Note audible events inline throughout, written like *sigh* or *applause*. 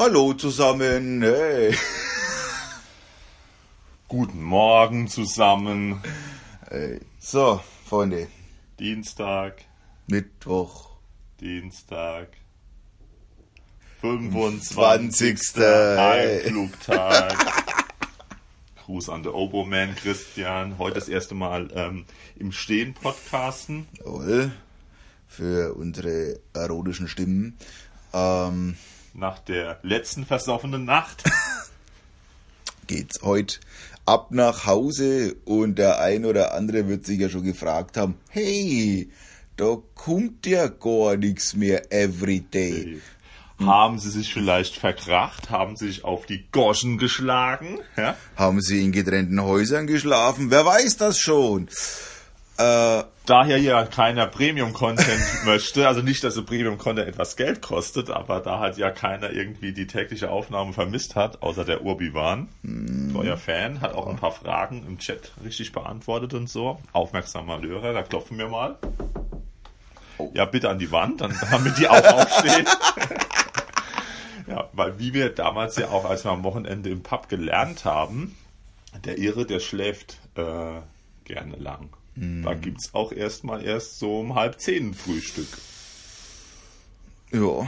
Hallo zusammen. Hey. *laughs* Guten Morgen zusammen. Hey. So, Freunde. Dienstag, Mittwoch. Dienstag. 25. 20. Hey. Heimflugtag. *laughs* Gruß an der Oboman Christian. Heute das erste Mal ähm, im Stehen podcasten. Jawohl. Für unsere erotischen Stimmen. Ähm, Nach der letzten versoffenen Nacht. *laughs* geht's heute ab nach Hause und der ein oder andere wird sich ja schon gefragt haben, hey, da kommt ja gar nichts mehr everyday. Haben sie sich vielleicht verkracht? Haben sie sich auf die Goschen geschlagen? Ja? Haben sie in getrennten Häusern geschlafen? Wer weiß das schon? Äh, Daher ja keiner Premium-Content *laughs* möchte, also nicht, dass der Premium-Content etwas Geld kostet, aber da halt ja keiner irgendwie die tägliche Aufnahme vermisst hat, außer der Urbi-Wan, treuer Fan, hat auch ein paar Fragen im Chat richtig beantwortet und so. Aufmerksamer Hörer, da klopfen wir mal. Ja, bitte an die Wand, dann *laughs* damit die auch aufstehen. *laughs* ja, weil wie wir damals ja auch, als wir am Wochenende im Pub gelernt haben, der Irre, der schläft äh, gerne lang. Da gibt's auch erstmal erst so um halb zehn ein Frühstück. ja,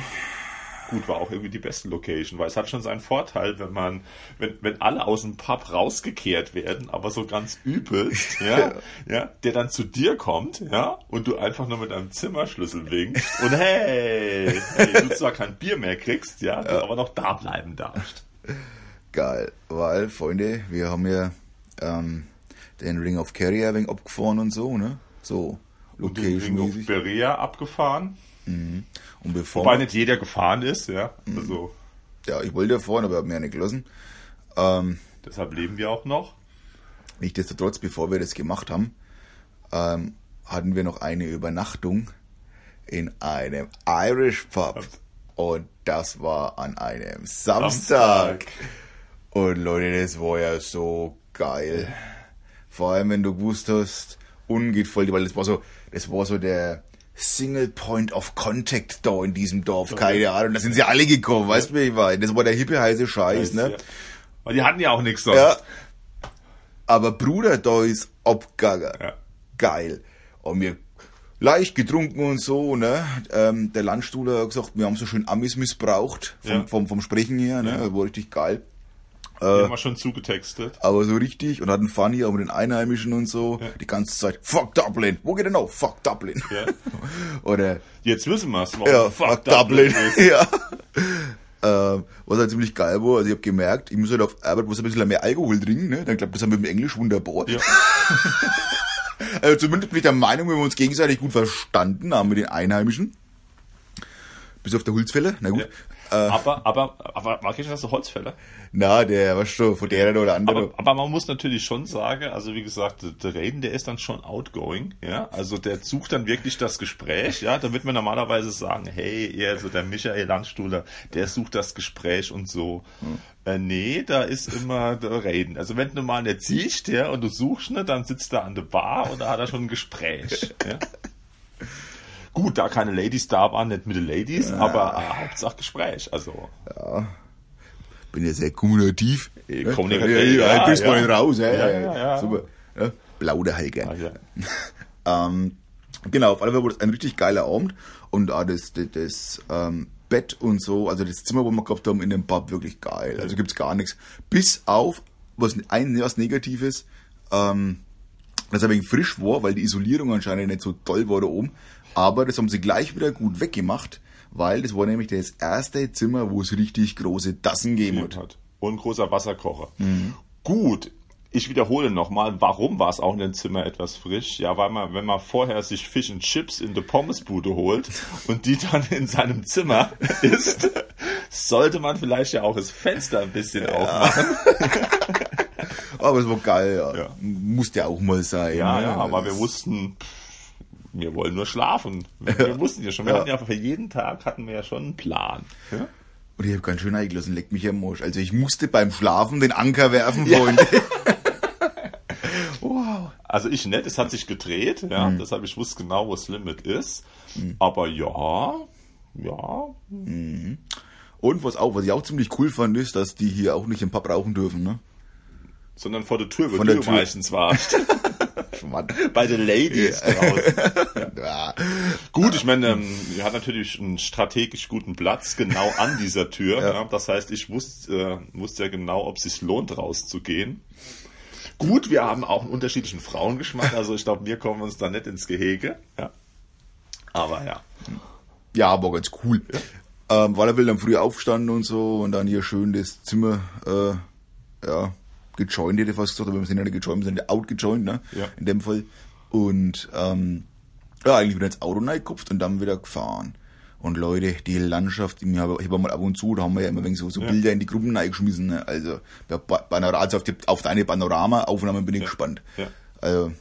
Gut, war auch irgendwie die beste Location, weil es hat schon seinen Vorteil, wenn man, wenn, wenn alle aus dem Pub rausgekehrt werden, aber so ganz übelst, *laughs* ja, ja, der dann zu dir kommt, ja, und du einfach nur mit einem Zimmerschlüssel winkst und hey, hey du zwar kein Bier mehr kriegst, ja, du aber noch da bleiben darfst. geil. Weil, Freunde, wir haben ja ähm, den Ring of Carrier wenig abgefahren und so, ne? So, Und den Ring of. Berea abgefahren. Und bevor Wobei nicht jeder gefahren ist, ja. Also, ja, ich wollte ja fahren, aber hab mir ja nicht gelassen. Ähm, deshalb leben wir auch noch. Nichtsdestotrotz, bevor wir das gemacht haben, ähm, hatten wir noch eine Übernachtung in einem Irish Pub. Und das war an einem Samstag. Und Leute, das war ja so geil. Vor allem, wenn du gewusst hast, unten geht voll, die- weil das war so, das war so der Single Point of Contact da in diesem Dorf, keine Ahnung. Da sind sie alle gekommen, weißt du, wie ich meine? Das war der hippe heiße Scheiß, ne? Ja. Weil die hatten ja auch nichts sonst. Ja. Aber Bruder, da ist abgegangen. Ja. Geil. Und wir leicht getrunken und so, ne? Ähm, der Landstuhler hat gesagt, wir haben so schön Amis missbraucht, vom, Ja. vom, vom Sprechen her, ne? War richtig geil. Haben wir schon zugetextet. Aber so richtig und hatten Funny auch mit den Einheimischen und so, die ganze Zeit, fuck Dublin, wo geht denn noch? Fuck Dublin. Ja. *laughs* Oder, Jetzt wissen wir es. ja, fuck, Dublin. *laughs* ja. Ähm, was halt ziemlich geil war, also ich habe gemerkt, ich muss halt auf Arbeit was ein bisschen mehr Alkohol trinken, ne? Dann klappt das dann mit dem Englisch wunderbar. Ja. *laughs* Also zumindest bin ich der Meinung, wenn wir uns gegenseitig gut verstanden haben mit den Einheimischen. Bis auf der Holzfälle, na gut. Aber, aber, aber, mag ich das so Holzfäller? Na, der, was schon, von der oder andere. Aber, aber man muss natürlich schon sagen, also wie gesagt, der Reden, der ist dann schon outgoing, ja. Also der sucht dann wirklich das Gespräch, ja. Da wird man normalerweise sagen, hey, eher so der Michael Landstuhler, der sucht das Gespräch und so. Äh, nee, da ist immer der Reden. Also wenn du mal nicht siehst, ja, und du suchst nicht, dann sitzt er an der Bar und da hat er schon ein Gespräch, ja. *laughs* Gut, da keine Ladies da waren, nicht mit den Ladies, aber äh, Hauptsache Gespräch. Also bin ja sehr kommunikativ. Eh, Ne? kommunikativ, Ja, ja, ja, ja. mal nicht raus, ja, Ja, ja, ja, ja. Super. Ja, Plauder halt gern. ja. *laughs* Ähm, genau, auf alle Fälle wurde es ein richtig geiler Abend und auch das, das, das ähm, Bett und so, also das Zimmer, wo wir gehabt haben in dem Pub, wirklich geil. Also gibt's gar nichts. Bis auf, was ein was Negatives, ähm, dass er ein wenig frisch war, weil die Isolierung anscheinend nicht so toll war da oben. Aber das haben sie gleich wieder gut weggemacht, weil das war nämlich das erste Zimmer, wo es richtig große Tassen gegeben hat. Und ein großer Wasserkocher. Gut, ich wiederhole nochmal, warum war es auch in dem Zimmer etwas frisch? Ja, weil man, wenn man vorher sich Fish and Chips in der Pommesbude holt und die dann in seinem Zimmer *laughs* isst, sollte man vielleicht ja auch das Fenster ein bisschen aufmachen. *laughs* Aber es war geil, ja. Ja. Musste ja auch mal sein. Ja, ne? ja, aber wir wussten, wir wollen nur schlafen. Wir, wir wussten ja schon, wir Ja. hatten ja für jeden Tag hatten wir ja schon einen Plan. Ja? Und ich habe ganz schön eingelassen, leck mich am Arsch. Also ich musste beim Schlafen den Anker werfen, Freunde. *laughs* wow. Also ich nicht, es hat sich gedreht, ja, Mhm. deshalb ich wusste genau, wo das Limit ist. Aber ja, ja, Und was auch, was ich auch ziemlich cool fand, ist, dass die hier auch nicht im Pub rauchen dürfen, ne? Sondern vor der Tür, wo Von du der Tür. meistens warst. *laughs* Schmarrn. Bei den Ladies draußen. *laughs* Ja. Gut, ich meine, ähm, wir hatten natürlich einen strategisch guten Platz genau an dieser Tür. ja. Das heißt, ich wusste, äh, wusste ja genau, ob es sich lohnt, rauszugehen. Gut, wir haben auch einen unterschiedlichen Frauengeschmack, also ich glaube, wir kommen uns da nicht ins Gehege. Ja. Aber ja. Ja, aber ganz cool. Ähm, weil er will dann früh aufstanden und so und dann hier schön das Zimmer, äh, ja, gejoint, hätte ich fast gesagt, aber wir sind ja nicht gejoint, wir sind ja outgejoint, ne? Ja. In dem Fall. Und, ähm, ja, eigentlich wieder ins Auto reingekupft und dann wieder gefahren. Und Leute, die Landschaft, ich habe hab mal ab und zu, da haben wir ja immer wegen so, so Ja. Bilder in die Gruppen reingeschmissen, ne? Also, bei, Panorama, also auf, die, auf deine Panorama-Aufnahme bin ich gespannt. Ja. Also,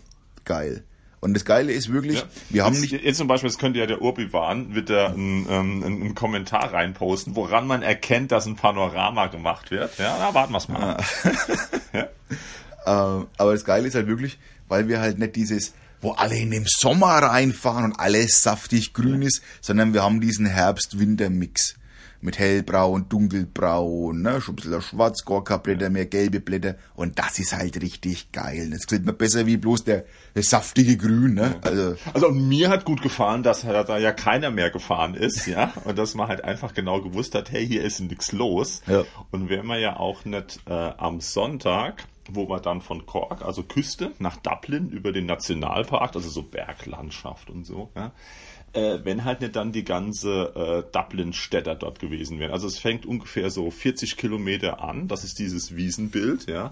geil. Und das Geile ist wirklich, Ja. wir haben jetzt, nicht, Jetzt zum Beispiel, das könnte ja der Urbi waren, wird da einen, ähm, einen, Kommentar reinposten, woran man erkennt, dass ein Panorama gemacht wird. Ja, na, warten wir's mal. ab. Ja. *laughs* Äh, aber das Geile ist halt wirklich, weil wir halt nicht dieses, wo alle in den Sommer reinfahren und alles saftig grün ist, sondern wir haben diesen Herbst-Winter-Mix. Mit hellbraun, dunkelbraun, ne, schon ein bisschen schwarz, gar keine Blätter mehr, gelbe Blätter. Und das ist halt richtig geil. Das gefällt mir besser wie bloß der, der saftige Grün, ne. Also, Also und mir hat gut gefallen, dass da ja keiner mehr gefahren ist, ja, und dass man halt einfach genau gewusst hat, hey, hier ist nichts los. Ja. Und wäre man ja auch nicht äh, am Sonntag, wo wir dann von Cork, also Küste, nach Dublin über den Nationalpark, also so Berglandschaft und so, ja, äh, wenn halt nicht dann die ganze äh, Dublin-Städter dort gewesen wären. Also es fängt ungefähr so 40 Kilometer an, das ist dieses Wiesenbild, ja,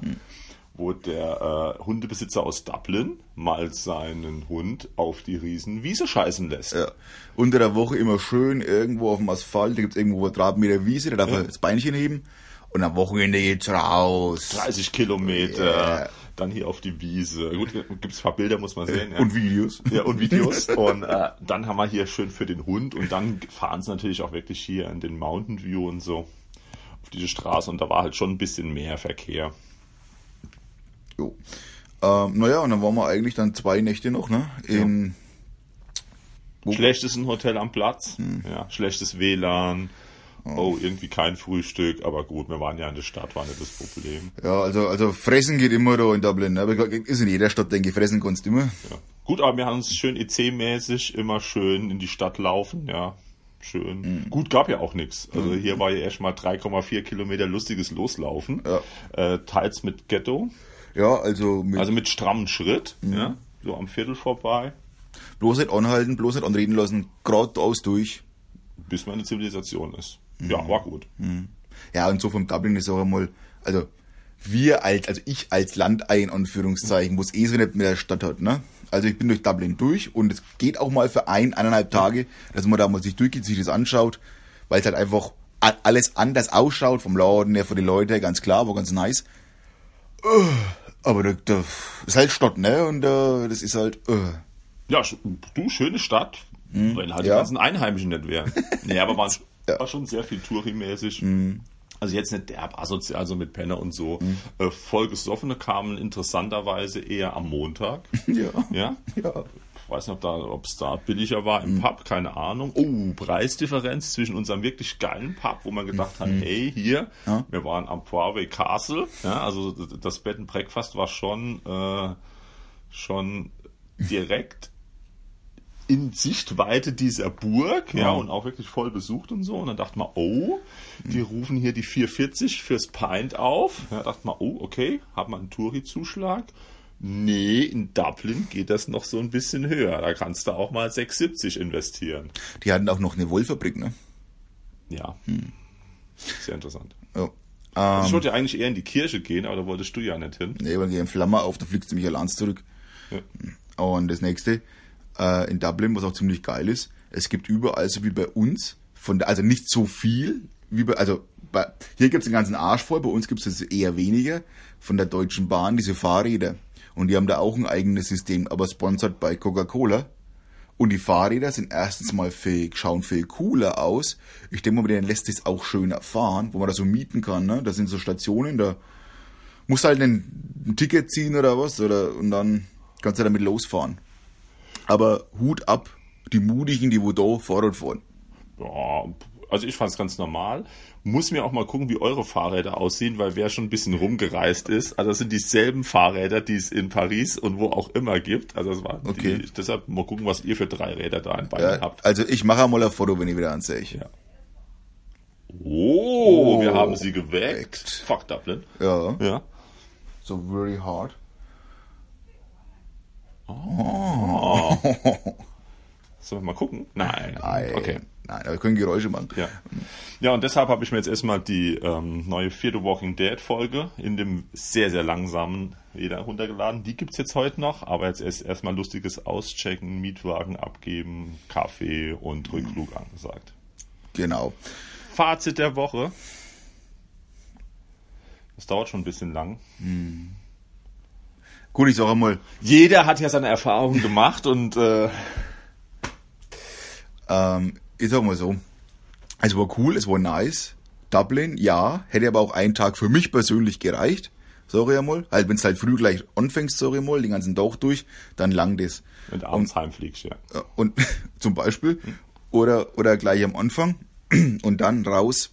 wo der äh, Hundebesitzer aus Dublin mal seinen Hund auf die riesen Wiese scheißen lässt. ja. Unter der Woche immer schön irgendwo auf dem Asphalt, da gibt's irgendwo einen Quadratmeter Wiese, da darf er das Beinchen heben. Und am Wochenende geht's raus. 30 Kilometer, Ja. Dann hier auf die Wiese. Gut, gibt's ein paar Bilder, muss man sehen. Ja. Und Videos. Ja, und Videos. *laughs* Und äh, dann haben wir hier schön für den Hund und dann fahren sie natürlich auch wirklich hier in den Mountain View und so auf diese Straße und da war halt schon ein bisschen mehr Verkehr. Jo. Ähm, naja, und dann waren wir eigentlich dann zwei Nächte noch, ne? In, Wo- Schlechtes ein Hotel am Platz, Hm. ja, schlechtes WLAN, oh, irgendwie kein Frühstück, aber gut, wir waren ja in der Stadt, war nicht das Problem. ja, also, also fressen geht immer da in Dublin, ne? Aber ist in jeder Stadt, denke ich, fressen kannst du immer. Ja. Gut, aber wir haben uns schön EC-mäßig immer schön in die Stadt laufen, ja. Schön. Mhm. Gut, gab ja auch nichts. Also hier war ja erst mal 3,4 Kilometer lustiges Loslaufen. Ja. Äh, teils mit Ghetto, Ja, also, mit, also mit strammem Schritt, Mhm. ja. So am Viertel vorbei, bloß nicht anhalten, bloß nicht anreden lassen, geradeaus durch. Bis man eine Zivilisation ist. Mhm. Ja, war gut. Ja, und so vom Dublin ist auch einmal, also, wir als, also ich als Landei in Anführungszeichen, wo es eh so nicht mit der Stadt hat, ne? Also ich bin durch Dublin durch und es geht auch mal für ein, eineinhalb Tage, dass man da mal sich durchgeht, sich das anschaut, weil es halt einfach alles anders ausschaut, vom Laden her, von den Leuten her, ganz klar, aber ganz nice. Äh, Aber da, da ist halt Stadt, ne? Und äh, das ist halt, äh. Ja, du, schöne Stadt, wenn halt die Mhm. Ja. ganzen Einheimischen nicht wären. *laughs* Nee, aber war, *laughs* Ja. Mhm. war schon sehr viel Touri-mäßig. Also jetzt nicht derb asozial, so mit Penner und so. Mhm. Äh, Vollgesoffene kamen interessanterweise eher am Montag. *laughs* Ja. Ja? Ja. Ich weiß nicht, ob da, ob es da billiger war Mhm. im Pub, keine Ahnung. Oh, Preisdifferenz zwischen unserem wirklich geilen Pub, wo man gedacht hat, hey, hier, Mhm. Ja. wir waren am Poirway Castle, ja, also das Bed and Breakfast war schon, äh, schon direkt in Sichtweite dieser Burg, ja, und auch wirklich voll besucht und so. Und dann dachte man, oh, die rufen hier die 440 fürs Pint auf. Ja, dachte man, oh, okay, hat man einen Touri-Zuschlag. Nee, in Dublin geht das noch so ein bisschen höher. Da kannst du auch mal 6,70 investieren. Die hatten auch noch eine Wollfabrik, ne? Ja. Sehr interessant. Ja. Also ich Ähm, wollte ja eigentlich eher in die Kirche gehen, aber da wolltest du ja nicht hin. nee, weil gehen Flammer auf, da fliegst du mich allein zurück. Ja. Und das nächste, äh, in Dublin, was auch ziemlich geil ist, es gibt überall so wie bei uns, von der, also nicht so viel, wie bei, also bei, hier gibt's den ganzen Arsch voll, bei uns gibt's es eher weniger, von der Deutschen Bahn, diese Fahrräder. Und die haben da auch ein eigenes System, aber sponsert bei Coca-Cola. Und die Fahrräder sind erstens mal viel, schauen viel cooler aus. Ich denke mal, mit denen lässt es auch schöner fahren, wo man das so mieten kann. Ne? Da sind so Stationen, da musst halt ein, ein Ticket ziehen oder was, oder und dann kannst du damit losfahren. Aber Hut ab, die Mutigen, die wo da Fahrrad fahren. Ja, also ich fand es ganz normal. Muss mir auch mal gucken, wie eure Fahrräder aussehen, weil wer schon ein bisschen rumgereist ist, also das sind dieselben Fahrräder, die es in Paris und wo auch immer gibt. Also das war Okay. die, deshalb mal gucken, was ihr für drei Räder da in Bayern Ja, habt. also ich mache mal ein Foto, wenn ich wieder ansehe. Ja. Oh, Oh, wir haben sie geweckt. geweckt. Fuck Dublin. Ja. Ja. So very hard. *laughs* Sollen wir mal gucken? Nein. Nein. Okay. Nein, aber wir können Geräusche machen. Ja. ja, und deshalb habe ich mir jetzt erstmal die ähm, neue vierte Walking Dead Folge in dem sehr, sehr langsamen wieder runtergeladen. Die gibt's jetzt heute noch, aber jetzt erst erstmal lustiges Auschecken, Mietwagen abgeben, Kaffee und Rückflug angesagt. Genau. Fazit der Woche. Das dauert schon ein bisschen lang. Gut, ich sage mal, Jeder hat ja seine Erfahrungen gemacht und äh, ähm, ich sag mal so, es war cool, es war nice. Dublin, ja, hätte aber auch einen Tag für mich persönlich gereicht. Ich einmal. Halt, wenn es halt früh gleich anfängst, sag ich mal, den ganzen Tag durch, dann lang das. mit abends heimfliegst, ja. Äh, Und *laughs* zum Beispiel, oder, oder gleich am Anfang *clears throat* und dann raus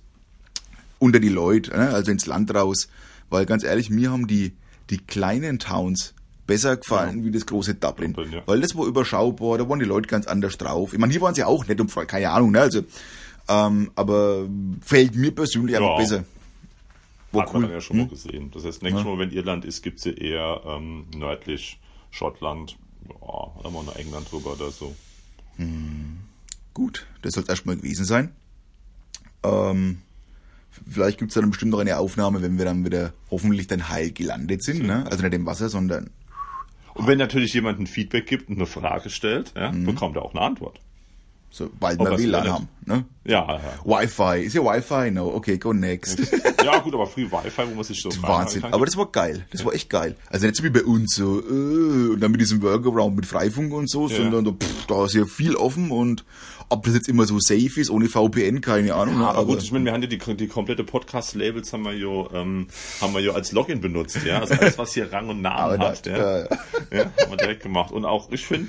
unter die Leute, ne? also ins Land raus. Weil ganz ehrlich, mir haben die, die kleinen Towns besser gefallen wie das große Dublin. Dublin, ja. Weil das war überschaubar, da waren die Leute ganz anders drauf. Ich meine, hier waren sie auch nett und frei, keine Ahnung, ne? Also, ähm, aber fällt mir persönlich einfach Ja. besser. War Hat man dann cool. ja schon mal gesehen. Das heißt, nächstes Mal, wenn Irland ist, gibt's ja eher ähm, nördlich Schottland. Ja, da mal nach England drüber oder so. Gut, das soll es erstmal gewesen sein. Ähm, vielleicht gibt's dann bestimmt noch eine Aufnahme, wenn wir dann wieder hoffentlich dann heil gelandet sind. Ne? Also nicht im Wasser, sondern Und wenn natürlich jemand ein Feedback gibt und eine Frage stellt, ja, bekommt er auch eine Antwort. Sobald Ob wir WLAN haben. Ne? Ja, ja. Wi-Fi, ist ja Wi-Fi? No, okay, go next. ja gut, aber free Wi-Fi, wo man sich so Wahnsinn. Aber das war geil. Das war echt geil. Also nicht so wie bei uns so, äh, und dann mit diesem Workaround mit Freifunk und so, Ja. sondern da, pff, da ist ja viel offen und ob das jetzt immer so safe ist, ohne VPN, keine Ahnung. ne? Ja, aber gut, ich meine, wir haben ja die, die komplette Podcast-Labels haben wir ja, ähm, haben wir ja als Login benutzt, ja. Also alles, was hier Rang und Namen Aber hat, ja. ja, ja. ja. haben wir direkt gemacht. Und auch, ich finde,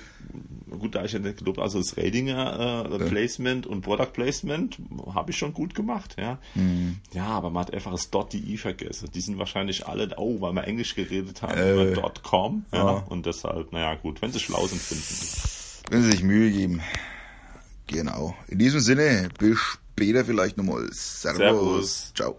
gut, da ich ja nicht gelobt, also das Ratinger äh, Placement und Product Placement habe ich schon gut gemacht, ja. Mhm. Ja, aber man hat einfach das .de vergessen. Die sind wahrscheinlich alle, oh, weil wir Englisch geredet haben, Äh, über .com, ja. ja. Und deshalb, naja, gut, wenn sie schlau sind, finden sie. Wenn sie sich Mühe geben. Genau. In diesem Sinne, bis später vielleicht nochmal. Servus. Servus. Ciao.